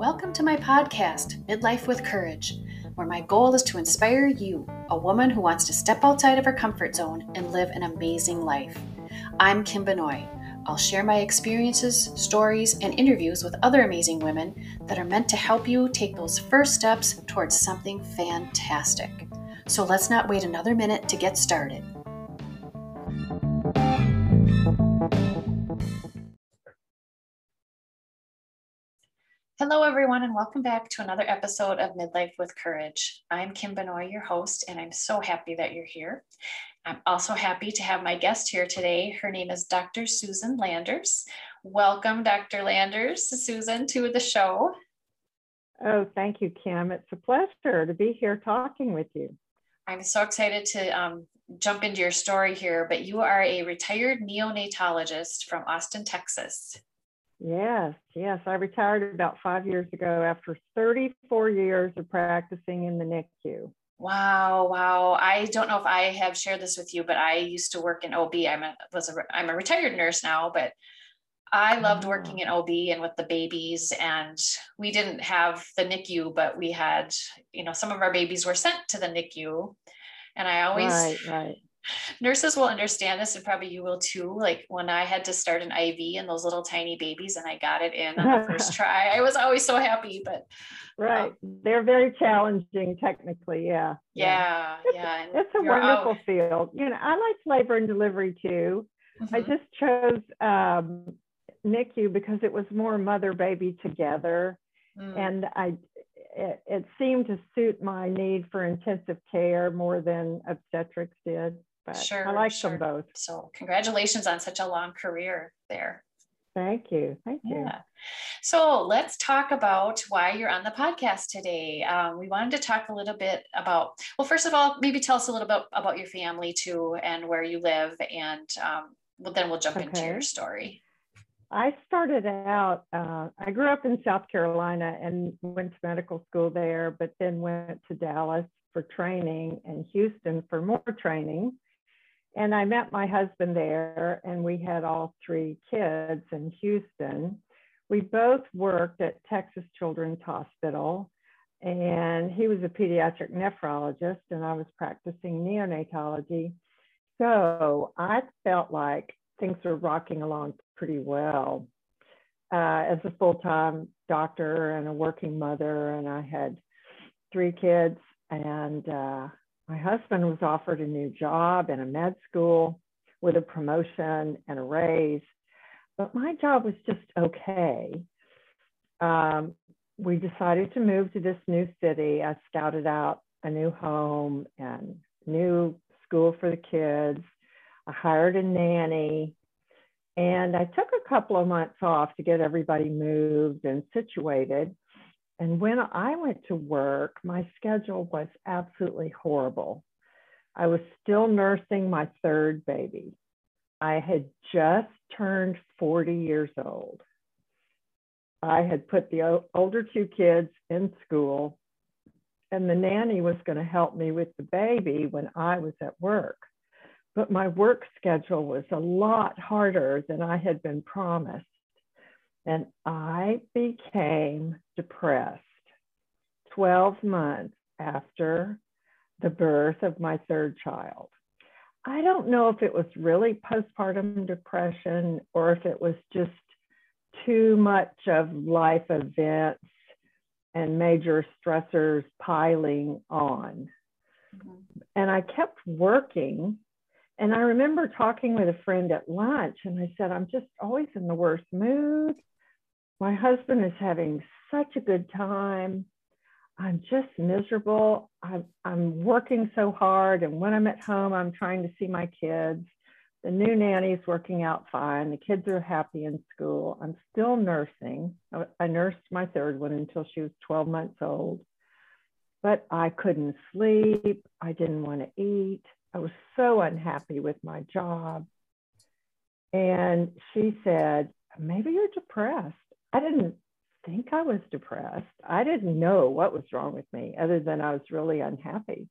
Welcome to my podcast, Midlife with Courage, where my goal is to inspire you, a woman who wants to step outside of her comfort zone and live an amazing life. I'm Kim Benoit. I'll share my experiences, stories, and interviews with other amazing women that are meant to help you take those first steps towards something fantastic. So let's not wait another minute to get started. Hello, everyone, and welcome back to another episode of Midlife with Courage. I'm Kim Benoit, your host, and I'm so happy that you're here. I'm also happy to have my guest here today. Her name is Dr. Susan Landers. Welcome, Dr. Landers, Susan, to the show. Oh, thank you, Kim. It's a pleasure to be here talking with you. I'm so excited to um, jump into your story here, but you are a retired neonatologist from Austin, Texas. Yes, yes. I retired about five years ago after 34 years of practicing in the NICU. Wow, wow. I don't know if I have shared this with you, but I used to work in OB. I'm a was a I'm a retired nurse now, but I loved working in OB and with the babies. And we didn't have the NICU, but we had, you know, some of our babies were sent to the NICU. And I always right, right nurses will understand this and probably you will too. Like when i had to start an iv and those little tiny babies and i got it in on the first try i was always so happy but right. um, they're very challenging technically yeah. Yeah. Yeah, it's, it's a wonderful out. field. You know i like labor and delivery too. Mm-hmm. i just chose um, nicu because it was more mother baby together mm. and i it, it, seemed to suit my need for intensive care more than obstetrics did but sure, I like sure. them both. So congratulations on such a long career there. Thank you. Thank you. Yeah. So let's talk about why you're on the podcast today. Um, we wanted to talk a little bit about, well, first of all, maybe tell us a little bit about your family too and where you live. And um, well, then we'll jump okay. into your story. I started out, uh, I grew up in South Carolina and went to medical school there, but then went to Dallas for training and Houston for more training and I met my husband there, and we had all three kids in Houston. We both worked at Texas Children's Hospital, and he was a pediatric nephrologist, and I was practicing neonatology. So I felt like things were rocking along pretty well. Uh, as a full time doctor and a working mother, and I had three kids, and uh, my husband was offered a new job in a med school with a promotion and a raise, but my job was just okay. Um, we decided to move to this new city. I scouted out a new home and new school for the kids. I hired a nanny and I took a couple of months off to get everybody moved and situated. And when I went to work, my schedule was absolutely horrible. I was still nursing my third baby. I had just turned 40 years old. I had put the older two kids in school, and the nanny was going to help me with the baby when I was at work. But my work schedule was a lot harder than I had been promised and I became depressed 12 months after the birth of my third child. I don't know if it was really postpartum depression or if it was just too much of life events and major stressors piling on. Mm-hmm. And I kept working. And I remember talking with a friend at lunch, and I said, I'm just always in the worst mood my husband is having such a good time. I'm just miserable. I'm, I'm working so hard. And when I'm at home, I'm trying to see my kids. The new nanny's working out fine. The kids are happy in school. I'm still nursing. I nursed my third one until she was 12 months old. But I couldn't sleep. I didn't want to eat. I was so unhappy with my job. And she said, Maybe you're depressed. I didn't think I was depressed. I didn't know what was wrong with me other than I was really unhappy.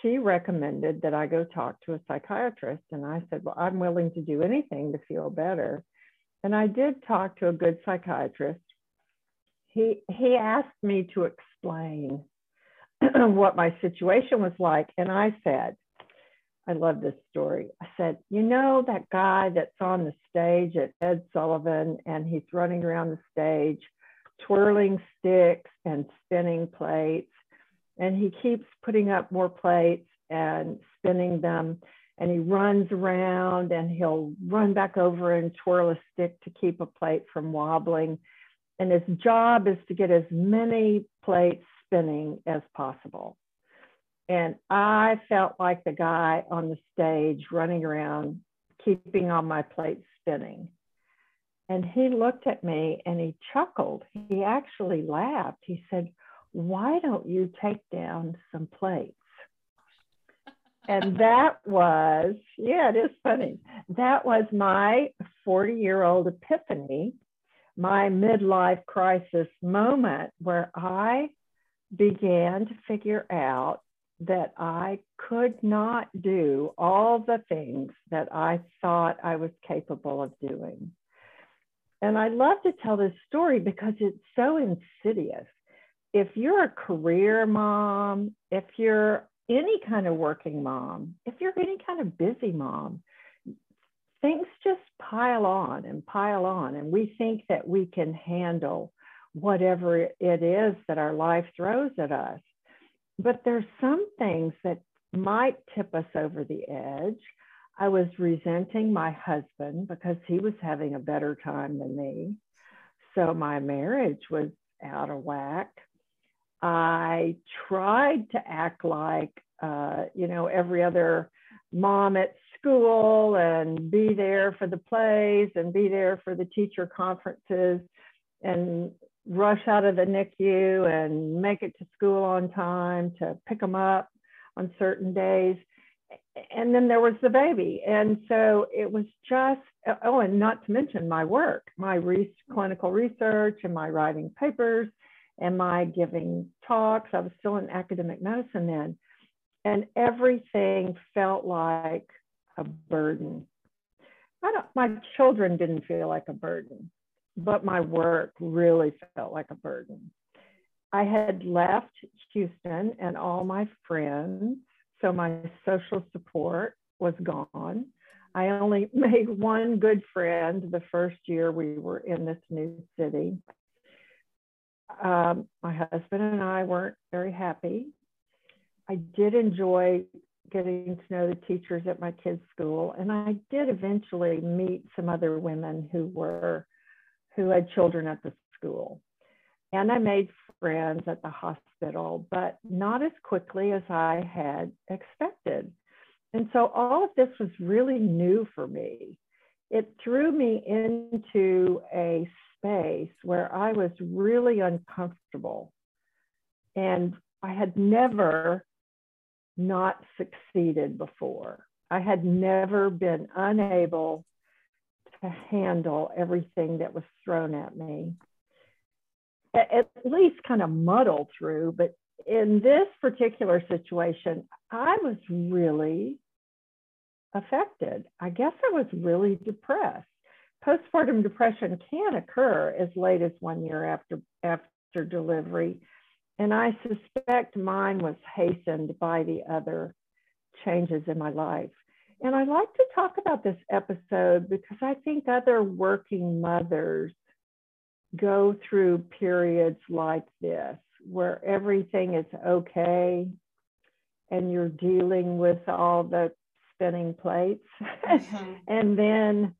She recommended that I go talk to a psychiatrist. And I said, Well, I'm willing to do anything to feel better. And I did talk to a good psychiatrist. he he asked me to explain what my situation was like, and I said, I love this story. I said, you know that guy that's on the stage at Ed Sullivan, and he's running around the stage, twirling sticks and spinning plates, and he keeps putting up more plates and spinning them and he runs around and he'll run back over and twirl a stick to keep a plate from wobbling. And his job is to get as many plates spinning as possible. And I felt like the guy on the stage running around, keeping all my plates spinning. And he looked at me and he chuckled. He actually laughed. He said, Why don't you take down some plates? and that was, yeah, it is funny. That was my 40 year old epiphany, my midlife crisis moment where I began to figure out that I could not do all the things that I thought I was capable of doing. And I love to tell this story because it's so insidious. If you're a career mom, if you're any kind of working mom, if you're any kind of busy mom, things just pile on and pile on. And we think that we can handle whatever it is that our life throws at us. But there's some things that might tip us over the edge. I was resenting my husband because he was having a better time than me. So my marriage was out of whack. I tried to act like, uh, you know, every other mom at school and be there for the plays and be there for the teacher conferences and rush out of the NICU and make it to school on time to pick them up on certain days. And then there was the baby. And so it was just, oh, and not to mention my work, my re- clinical research and my writing papers Am I giving talks? I was still in academic medicine then. And everything felt like a burden. I don't, my children didn't feel like a burden, but my work really felt like a burden. I had left Houston and all my friends, so my social support was gone. I only made one good friend the first year we were in this new city um, my husband and I weren't very happy. I did enjoy getting to know the teachers at my kids' school, and I did eventually meet some other women who were who had children at the school. And I made friends at the hospital, but not as quickly as I had expected. And so all of this was really new for me. It threw me into a space where I was really uncomfortable. And I had never not succeeded before. I had never been unable to handle everything that was thrown at me. At least kind of muddle through, but in this particular situation, I was really affected. I guess I was really depressed postpartum depression can occur as late as one year after, after delivery. And I suspect mine was hastened by the other changes in my life. And I like to talk about this episode because I think other working mothers go through periods like this where everything is okay and you're dealing with all the spinning plates. Mm-hmm. and then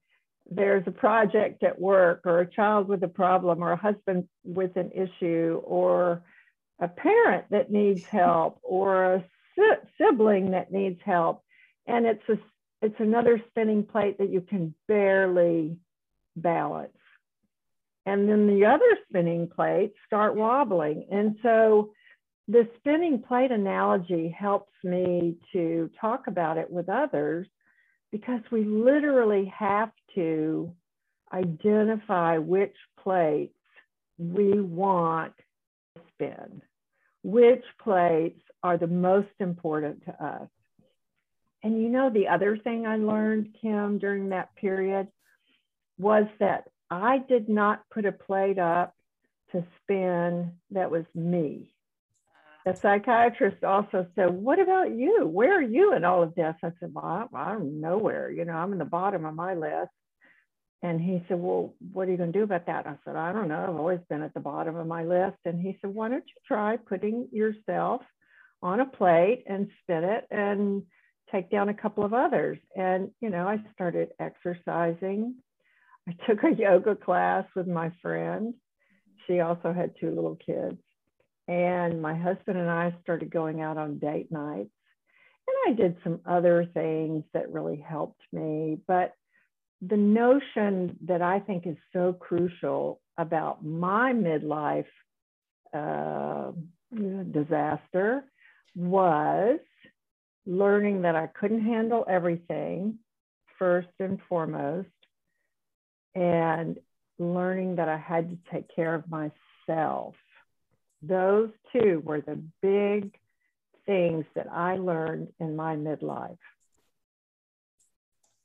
there's a project at work or a child with a problem or a husband with an issue or a parent that needs help or a si- sibling that needs help and it's a it's another spinning plate that you can barely balance and then the other spinning plates start wobbling and so the spinning plate analogy helps me to talk about it with others because we literally have to identify which plates we want to spin, which plates are the most important to us. And you know, the other thing I learned, Kim, during that period was that I did not put a plate up to spin that was me. The psychiatrist also said, What about you? Where are you in all of this? I said, Well, I'm nowhere. You know, I'm in the bottom of my list. And he said, Well, what are you going to do about that? I said, I don't know. I've always been at the bottom of my list. And he said, Why don't you try putting yourself on a plate and spin it and take down a couple of others? And, you know, I started exercising. I took a yoga class with my friend. She also had two little kids. And my husband and I started going out on date nights. And I did some other things that really helped me. But the notion that I think is so crucial about my midlife uh, disaster was learning that I couldn't handle everything, first and foremost, and learning that I had to take care of myself those two were the big things that I learned in my midlife.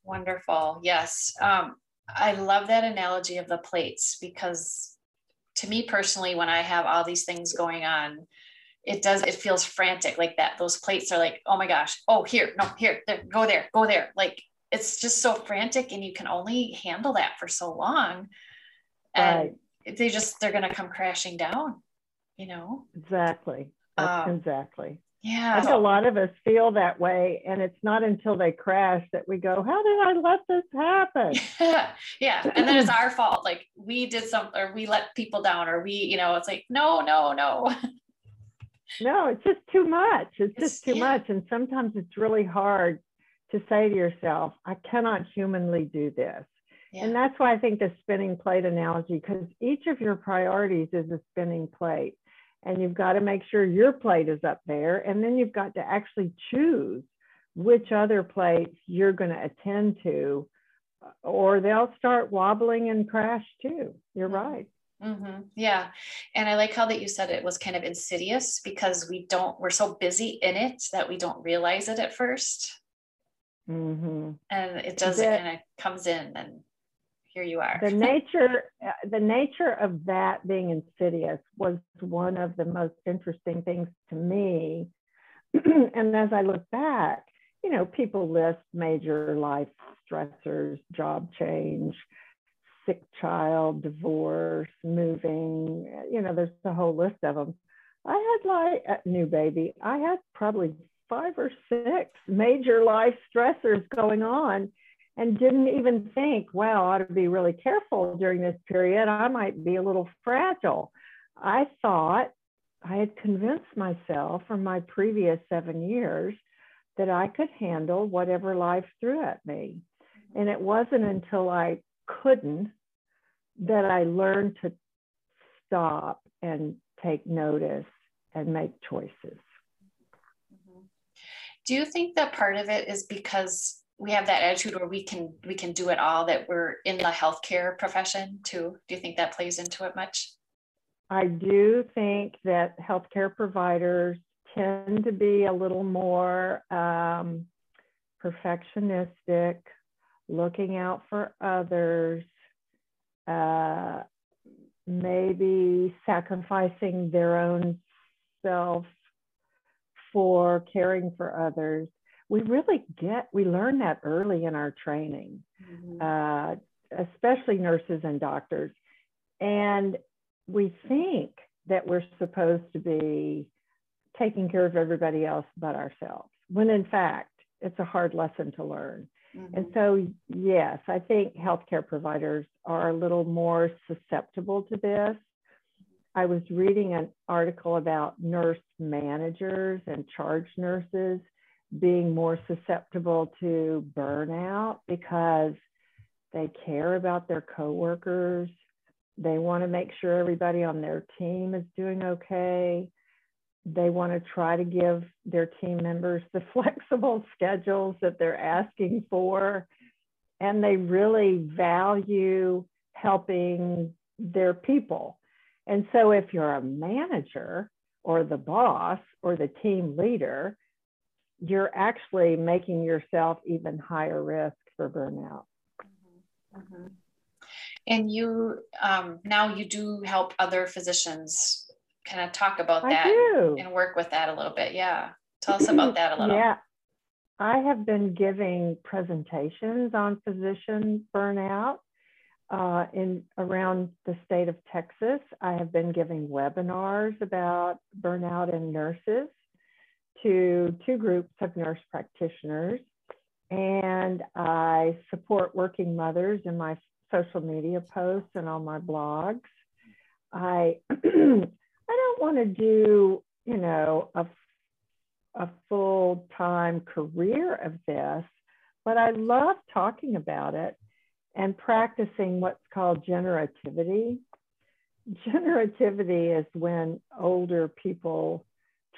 Wonderful. Yes. Um, I love that analogy of the plates because to me personally, when I have all these things going on, it does, it feels frantic like that. Those plates are like, oh my gosh, oh, here, no, here, there, go there, go there. Like it's just so frantic and you can only handle that for so long. And right. they just, they're going to come crashing down you know? Exactly. Um, exactly. Yeah. I think a lot of us feel that way. And it's not until they crash that we go, How did I let this happen? yeah. And then it's our fault. Like we did something or we let people down or we, you know, it's like, no, no, no. no, it's just too much. It's, it's just too yeah. much. And sometimes it's really hard to say to yourself, I cannot humanly do this. Yeah. And that's why I think the spinning plate analogy, because each of your priorities is a spinning plate and you've got to make sure your plate is up there and then you've got to actually choose which other plates you're going to attend to or they'll start wobbling and crash too you're mm-hmm. right mm-hmm. yeah and i like how that you said it was kind of insidious because we don't we're so busy in it that we don't realize it at 1st mm-hmm. and it does it kind of comes in and here you are. the nature, uh, the nature of that being insidious was one of the most interesting things to me. and as I look back, you know, people list major life stressors, job change, sick child, divorce, moving, you know, there's a whole list of them. I had like uh, new baby. I had probably five or six major life stressors going on and didn't even think, wow, I ought to be really careful during this period. I might be a little fragile. I thought I had convinced myself from my previous seven years that I could handle whatever life threw at me. And it wasn't until I couldn't that I learned to stop and take notice and make choices. Mm-hmm. Do you think that part of it is because we have that attitude where we can we can do it all that we're in the healthcare profession too do you think that plays into it much i do think that healthcare providers tend to be a little more um, perfectionistic looking out for others uh, maybe sacrificing their own self for caring for others. We really get we learn that early in our training mm-hmm. uh, especially nurses and doctors. And we think that we're supposed to be taking care of everybody else but ourselves when in fact it's a hard lesson to learn mm-hmm. and so yes i think healthcare providers are a little more susceptible to this i was reading an article about nurse managers and charge nurses being more susceptible to burnout because they care about their coworkers. They want to make sure everybody on their team is doing okay. They want to try to give their team members the flexible schedules that they're asking for. And they really value helping their people. And so if you're a manager or the boss or the team leader, you're actually making yourself even higher risk for burnout. Mm-hmm. Mm-hmm. And you um, now you do help other physicians kind of talk about that and work with that a little bit. Yeah. Tell us about that a little. Yeah. I have been giving presentations on physician burnout uh, in around the state of Texas. I have been giving webinars about burnout in nurses to two groups of nurse practitioners. And I support working mothers in my social media posts and on my blogs. I I don't want to do, you know, a a full-time career of this, but I love talking about it and practicing what's called generativity. Generativity is when older people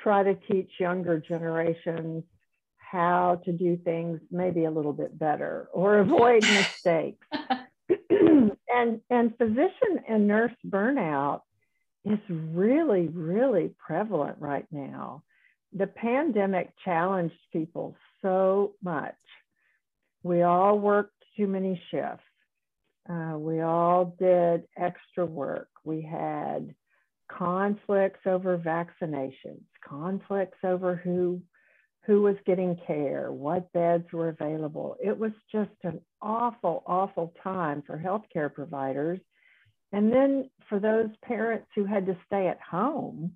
try to teach younger generations how to do things maybe a little bit better or avoid mistakes. and and physician and nurse burnout is really really prevalent right now. The pandemic challenged people so much. We all worked too many shifts. Uh, we all did extra work. We had conflicts over vaccinations, conflicts over who who was getting care, what beds were available. It was just an awful, awful time for healthcare providers. And then for those parents who had to stay at home,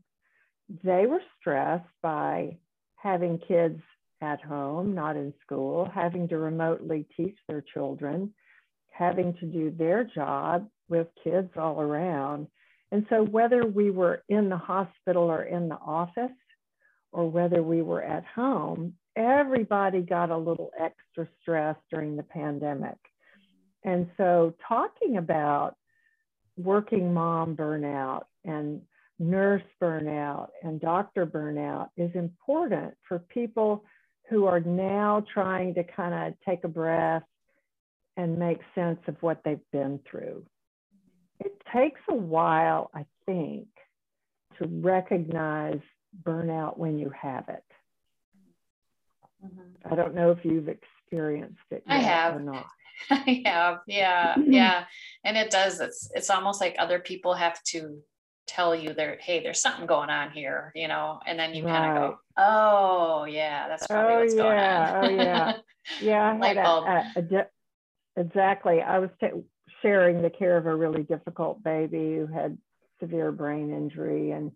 they were stressed by having kids at home, not in school, having to remotely teach their children, having to do their job with kids all around. And so, whether we were in the hospital or in the office, or whether we were at home, everybody got a little extra stress during the pandemic. And so, talking about working mom burnout and nurse burnout and doctor burnout is important for people who are now trying to kind of take a breath and make sense of what they've been through it takes a while, I think, to recognize burnout when you have it. Mm-hmm. I don't know if you've experienced it I have. not. I have, yeah, yeah, and it does. It's it's almost like other people have to tell you there, hey, there's something going on here, you know, and then you right. kind of go, oh yeah, that's probably oh, what's yeah. going on. oh yeah, yeah. I had a, a, a, exactly. I was t- sharing the care of a really difficult baby who had severe brain injury and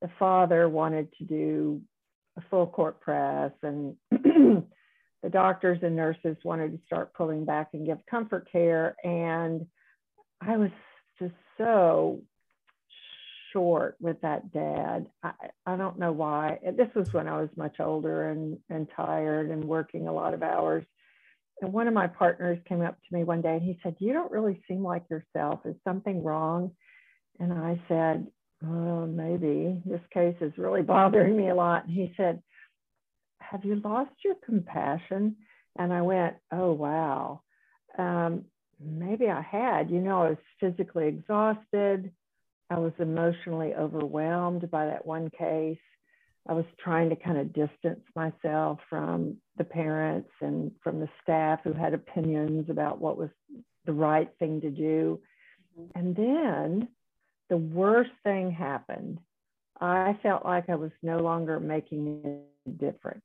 the father wanted to do a full court press and the doctors and nurses wanted to start pulling back and give comfort care and i was just so short with that dad i, I don't know why this was when i was much older and, and tired and working a lot of hours and one of my partners came up to me one day and he said, You don't really seem like yourself. Is something wrong? And I said, oh, maybe this case is really bothering me a lot. And he said, Have you lost your compassion? And I went, Oh, wow. Um, maybe I had. You know, I was physically exhausted. I was emotionally overwhelmed by that one case. I was trying to kind of distance myself from the parents and from the staff who had opinions about what was the right thing to do. Mm-hmm. And then the worst thing happened. I felt like I was no longer making a difference.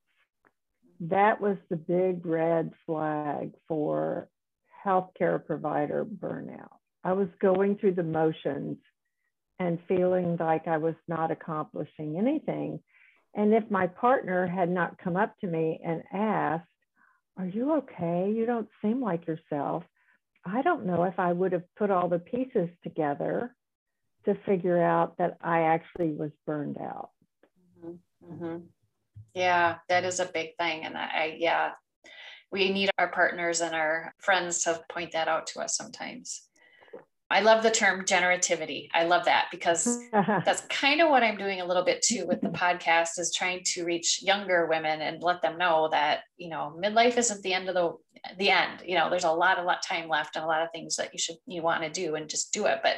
That was the big red flag for healthcare provider burnout. I was going through the motions and feeling like I was not accomplishing anything and if my partner had not come up to me and asked, Are you okay? You don't seem like yourself. I don't know if I would have put all the pieces together to figure out that I actually was burned out. Mm-hmm. Mm-hmm. Yeah, that is a big thing. And I, yeah, we need our partners and our friends to point that out to us sometimes. I love the term generativity. I love that because that's kind of what I'm doing a little bit too with the podcast is trying to reach younger women and let them know that, you know, midlife isn't the end of the the end. You know, there's a lot, a lot time left and a lot of things that you should you want to do and just do it. But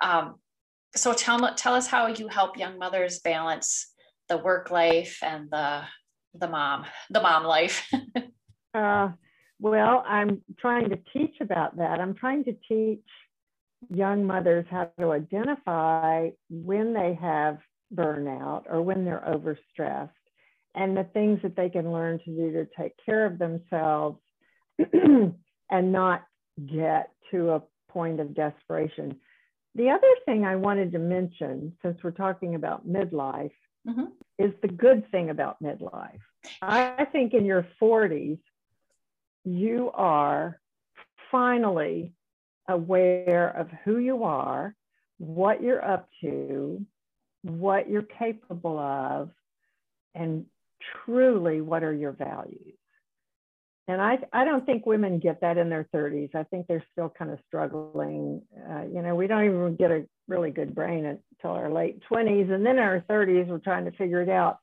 um, so tell tell us how you help young mothers balance the work life and the the mom, the mom life. uh, well, I'm trying to teach about that. I'm trying to teach young mothers how to identify when they have burnout or when they're overstressed and the things that they can learn to do to take care of themselves and not get to a point of desperation. The other thing I wanted to mention, since we're talking about midlife, mm-hmm. is the good thing about midlife. I think in your 40s, you are finally aware of who you are, what you're up to, what you're capable of, and truly what are your values. And I, I don't think women get that in their 30s. I think they're still kind of struggling. Uh, you know, we don't even get a really good brain until our late 20s. And then in our 30s, we're trying to figure it out.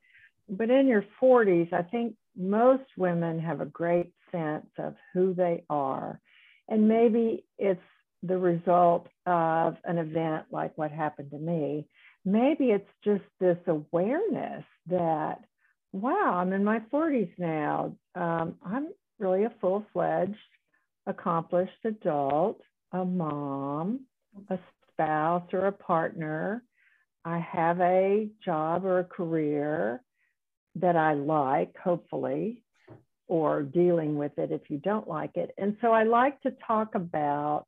But in your 40s, I think most women have a great sense of who they are. And maybe it's the result of an event like what happened to me. Maybe it's just this awareness that, wow, I'm in my 40s now. Um, I'm really a full fledged, accomplished adult, a mom, a spouse, or a partner. I have a job or a career that I like, hopefully, or dealing with it if you don't like it. And so I like to talk about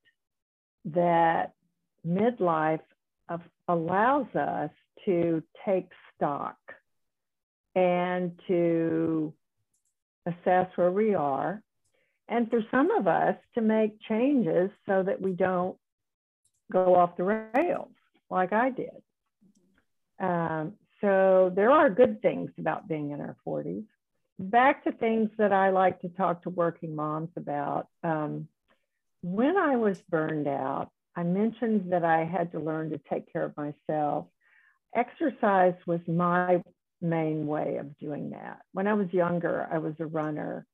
that midlife of, allows us to take stock and to assess where we are. And for some of us, to make changes so that we don't go off the rails like I did. Um, so there are good things about being in our 40s. Back to things that I like to talk to working moms about. Um, when I was burned out, I mentioned that I had to learn to take care of myself. Exercise was my main way of doing that. When I was younger, I was a runner.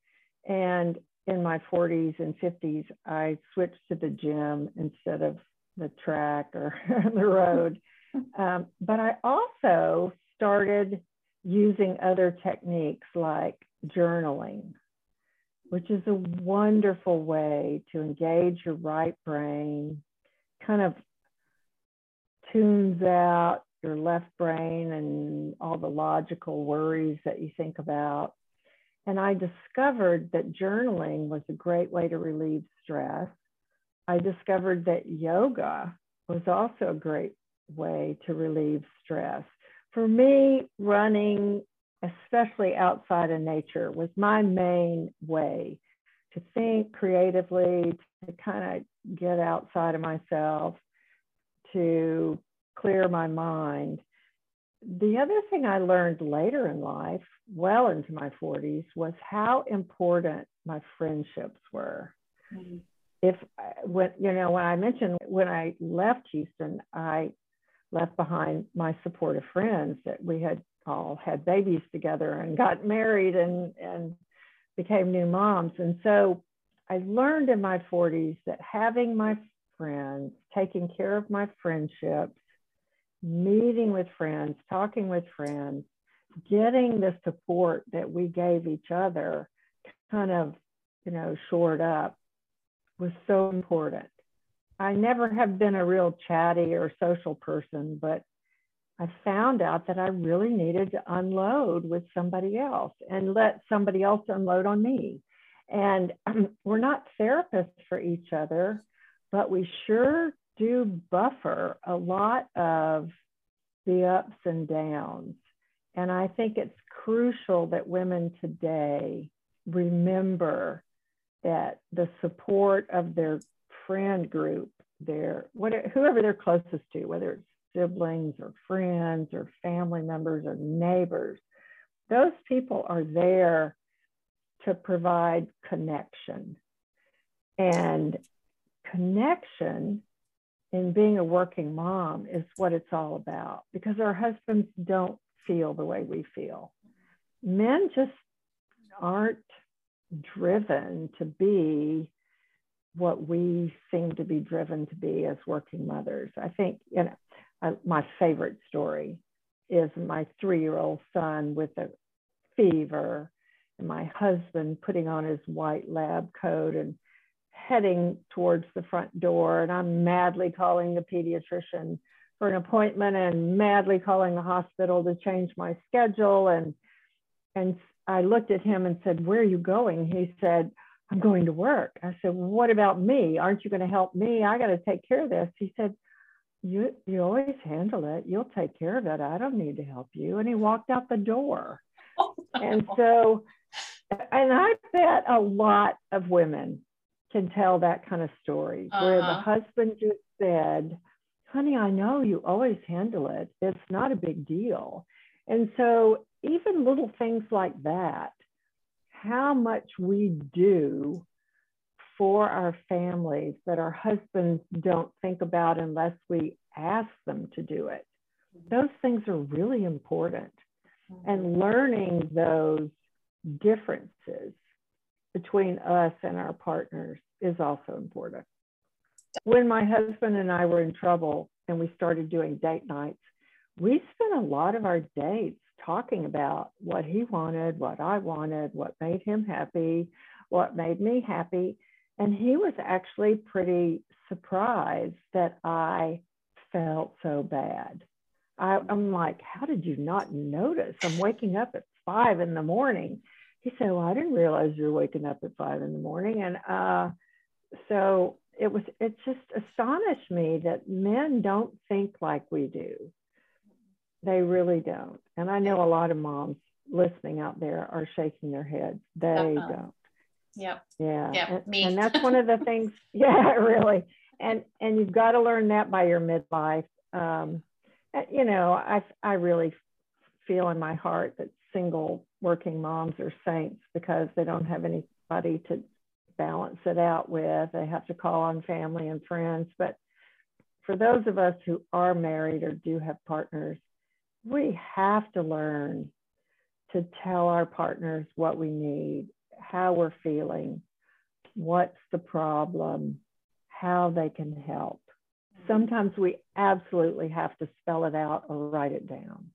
And in my 40s and 50s, I switched to the gym instead of the track or the road. Um, but I also started using other techniques like journaling which is a wonderful way to engage your right brain, kind of tunes out your left brain and all the logical worries that you think about. And I discovered that journaling was a great way to relieve stress. I discovered that yoga was also a great way to relieve stress. For me, running especially outside of nature, was my main way to think creatively, to kind of get outside of myself, to clear my mind. The other thing I learned later in life, well into my 40s, was how important my friendships were. Mm-hmm. If when you know when I mentioned when I left Houston, I left behind my supportive friends that we had all had babies together and got married and, and became new moms. And so I learned in my 40s that having my friends, taking care of my friendships, meeting with friends, talking with friends, getting the support that we gave each other kind of, you know, shored up was so important. I never have been a real chatty or social person, but I found out that I really needed to unload with somebody else and let somebody else unload on me. And um, we're not therapists for each other, but we sure do buffer a lot of the ups and downs. And I think it's crucial that women today remember that the support of their friend group, their whatever, whoever they're closest to, whether it's siblings or friends or family members or neighbors. Those people are there to provide connection. And connection in being a working mom is what it's all about because our husbands don't feel the way we feel. Men just aren't driven to be what we seem to be driven to be as working mothers. I think, you know, uh, my favorite story is my three year old son with a fever and my husband putting on his white lab coat and heading towards the front door and I'm madly calling the pediatrician for an appointment and madly calling the hospital to change my schedule and and I looked at him and said, "Where are you going?" He said, "I'm going to work." I said, well, "What about me? Aren't you going to help me? I got to take care of this." He said, "You you always handle it. You'll take care of it. I don't need to help you." And he walked out the door. And so and I bet a lot of women can tell that kind of story uh-huh. where the uh-huh. husband just said, honey, I know you always handle it. It's not a big deal. And so, even little things like that, how much we do for our families that our husbands don't think about unless we ask them to do it, those things are really important. And mm-hmm. learning those differences between us and our partners is also important. When my husband and I were in trouble and we started doing date nights, we spent a lot of our dates talking about what he wanted, what I wanted, what made him happy, what made me happy. And he was actually pretty surprised that I felt so bad. I, am like, how did you not notice? I'm waking up at five in the morning. He said, well, I didn't realize you were waking up at five in the morning. And uh, so it was, it just astonished me that men don't think like we do. They really don't. And I know a lot of moms listening out there are shaking their heads. They uh-huh. don't. Yep. Yeah. Yep. And, me. and that's one of the things. Yeah, really. And and you've got to learn that by your midlife. Um, you know, I I really feel in my heart that single working moms are saints because they don't have anybody to balance it out with. They have to call on family and friends. But for those of us who are married or do have partners, we have to learn to tell our partners what we need, how we're feeling, what's the problem, how they can help. Sometimes we absolutely have to spell it out or write it down.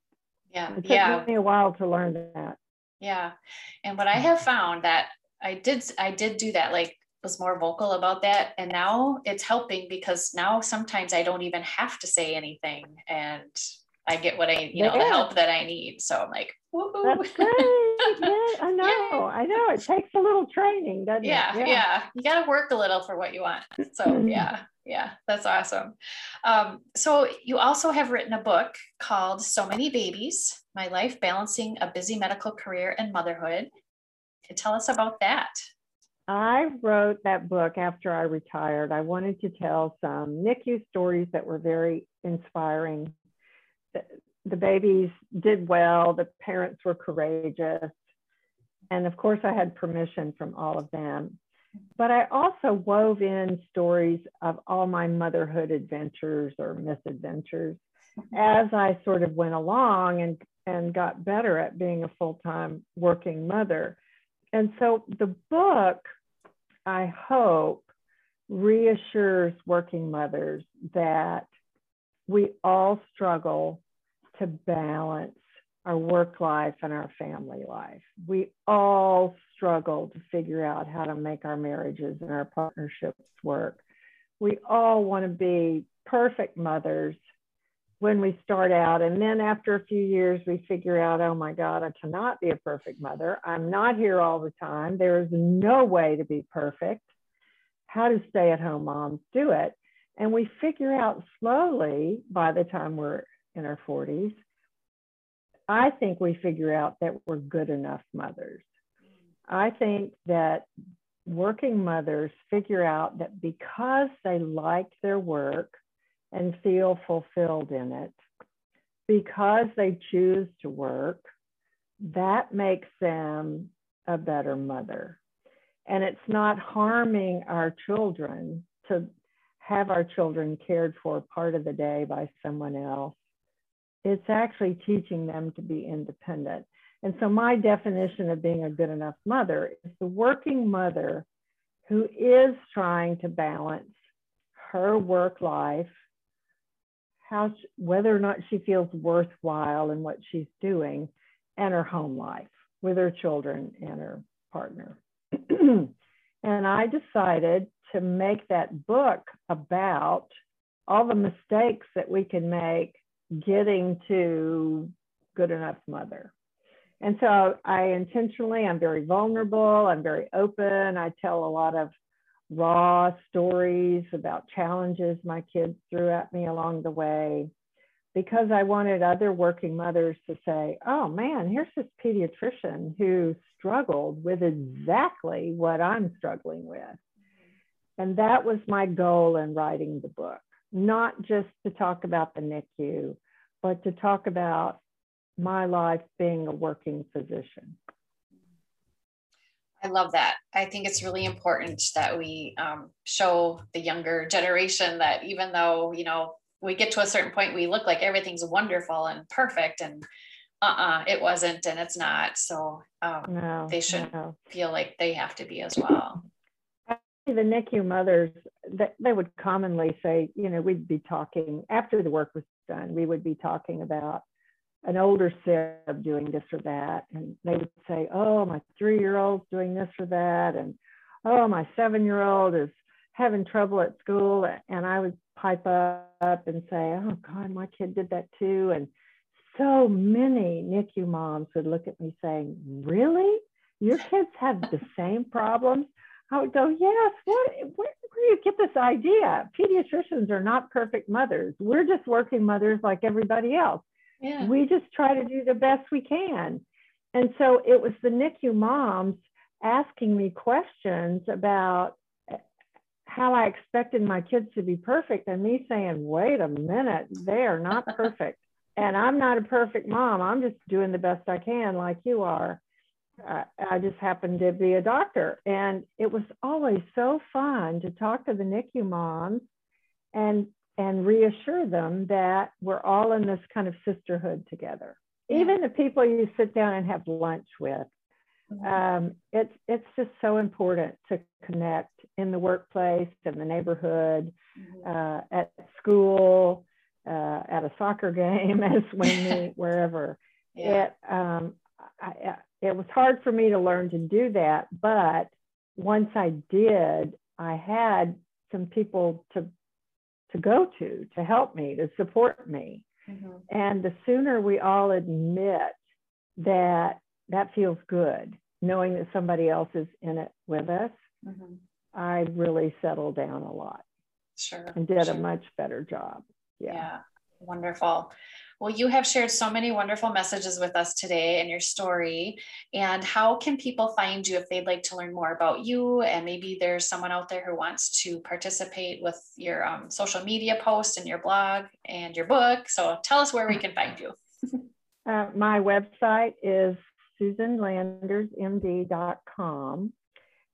Yeah. It took yeah. me a while to learn that. Yeah. And what I have found that I did I did do that like was more vocal about that and now it's helping because now sometimes I don't even have to say anything and I get what I you know yeah. the help that I need so I'm like Woo-hoo. That's great. yeah, I know. I know. It takes a little training, doesn't yeah, it? Yeah. Yeah. You got to work a little for what you want. So, yeah. Yeah. That's awesome. Um, so, you also have written a book called So Many Babies My Life Balancing a Busy Medical Career and Motherhood. Tell us about that? I wrote that book after I retired. I wanted to tell some NICU stories that were very inspiring the babies did well, the parents were courageous. And of course, I had permission from all of them. But I also wove in stories of all my motherhood adventures or misadventures as I sort of went along and, and got better at being a full time working mother. And so the book, I hope, reassures working mothers that we all struggle to balance our work life and our family life. We all struggle to figure out how to make our marriages and our partnerships work. We all want to be perfect mothers when we start out. And then after a few years, we figure out, oh my God, I cannot be a perfect mother. I'm not here all the time. There is no way to be perfect. How do stay at home moms do it? And we figure out slowly by the time we're in our 40s, I think we figure out that we're good enough mothers. I think that working mothers figure out that because they like their work and feel fulfilled in it, because they choose to work, that makes them a better mother. And it's not harming our children to have our children cared for part of the day by someone else it's actually teaching them to be independent. And so, my definition of being a good enough mother is the working mother who is trying to balance her work life, how, whether or not she feels worthwhile in what she's doing, and her home life with her children and her partner. and I decided to make that book about all the mistakes that we can make getting to good enough mother. And so I intentionally, I'm very vulnerable, I'm very open. I tell a lot of raw stories about challenges my kids threw at me along the way because I wanted other working mothers to say, oh man, here's this pediatrician who struggled with exactly what I'm struggling with. And that was my goal in writing the book, not just to talk about the NICU, but to talk about my life being a working physician. I love that. I think it's really important that we um, show the younger generation that even though, you know, we get to a certain point, we look like everything's wonderful and perfect and uh-uh, it wasn't and it's not. So um, no, they should no. feel like they have to be as well. The NICU mothers, they would commonly say, you know, we'd be talking after the work was done, we would be talking about an older sib doing this or that. And they would say, oh, my three year old's doing this or that. And oh, my seven year old is having trouble at school. And I would pipe up and say, oh, God, my kid did that too. And so many NICU moms would look at me saying, really? Your kids have the same problems? I would go, yes, what, where, where do you get this idea? Pediatricians are not perfect mothers. We're just working mothers like everybody else yeah. we just try to do the best we can. And so it was the NICU moms asking me questions about how I expected my kids to be perfect, and me saying, wait a minute, they are not perfect. and I'm not a perfect mom. I'm just doing the best I can, like you are. Uh, I just happened to be a doctor. And it was always so fun to talk to the NICU moms and and reassure them that we're all in this kind of sisterhood together. Yeah. Even the people you sit down and have lunch with, mm-hmm. um, it's it's just so important to connect in the workplace, in the neighborhood, mm-hmm. uh, at school, uh, at a soccer game, at a swim meet, wherever. Yeah. It um, I, it was hard for me to learn to do that, but once I did, I had some people to to go to to help me to support me mm-hmm. and the sooner we all admit that that feels good knowing that somebody else is in it with us mm-hmm. i really settled down a lot sure and did sure. a much better job yeah. yeah wonderful well, you have shared so many wonderful messages with us today and your story. And how can people find you if they'd like to learn more about you? And maybe there's someone out there who wants to participate with your um, social media post and your blog and your book. So tell us where we can find you. uh, my website is susanlandersmd.com.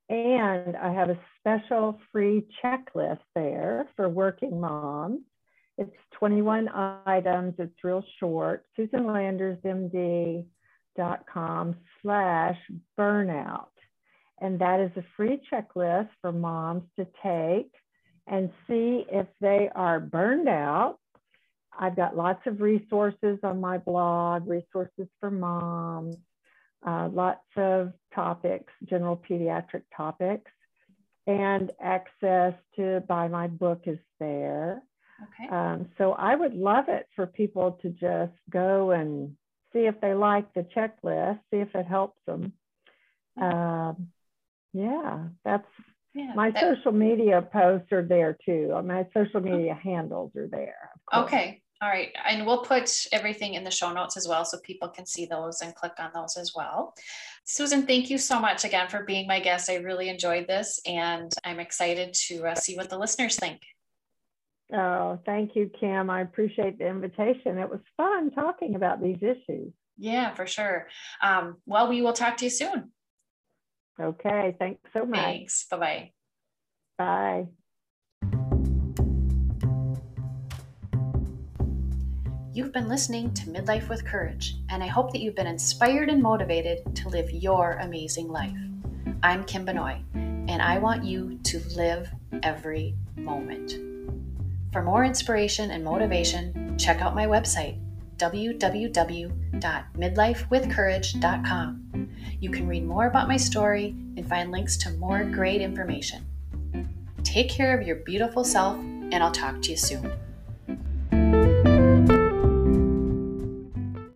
And I have a special free checklist there for working moms it's 21 items. It's real short. SusanLandersMD.com slash burnout. And that is a free checklist for moms to take and see if they are burned out. I've got lots of resources on my blog, resources for moms, uh, lots of topics, general pediatric topics, and access to buy my book is there. Okay. Um, so I would love it for people to just go and see if they like the checklist, see if it helps them. Um, yeah, that's yeah, my that, social media posts are there too. My social media handles are there. Okay. All right. And we'll put everything in the show notes as well so people can see those and click on those as well. Susan, thank you so much again for being my guest. I really enjoyed this and I'm excited to uh, see what the listeners think. Oh, thank you, Kim. I appreciate the invitation. It was fun talking about these issues. Yeah, for sure. Um, well, we will talk to you soon. Okay. Thanks so much. Thanks. Bye-bye. Bye. You've been listening to Midlife with Courage, and I hope that you've been inspired and motivated to live your amazing life. I'm Kim Benoit, and I want you to live every moment. For more inspiration and motivation, check out my website, www.midlifewithcourage.com. You can read more about my story and find links to more great information. Take care of your beautiful self, and I'll talk to you soon.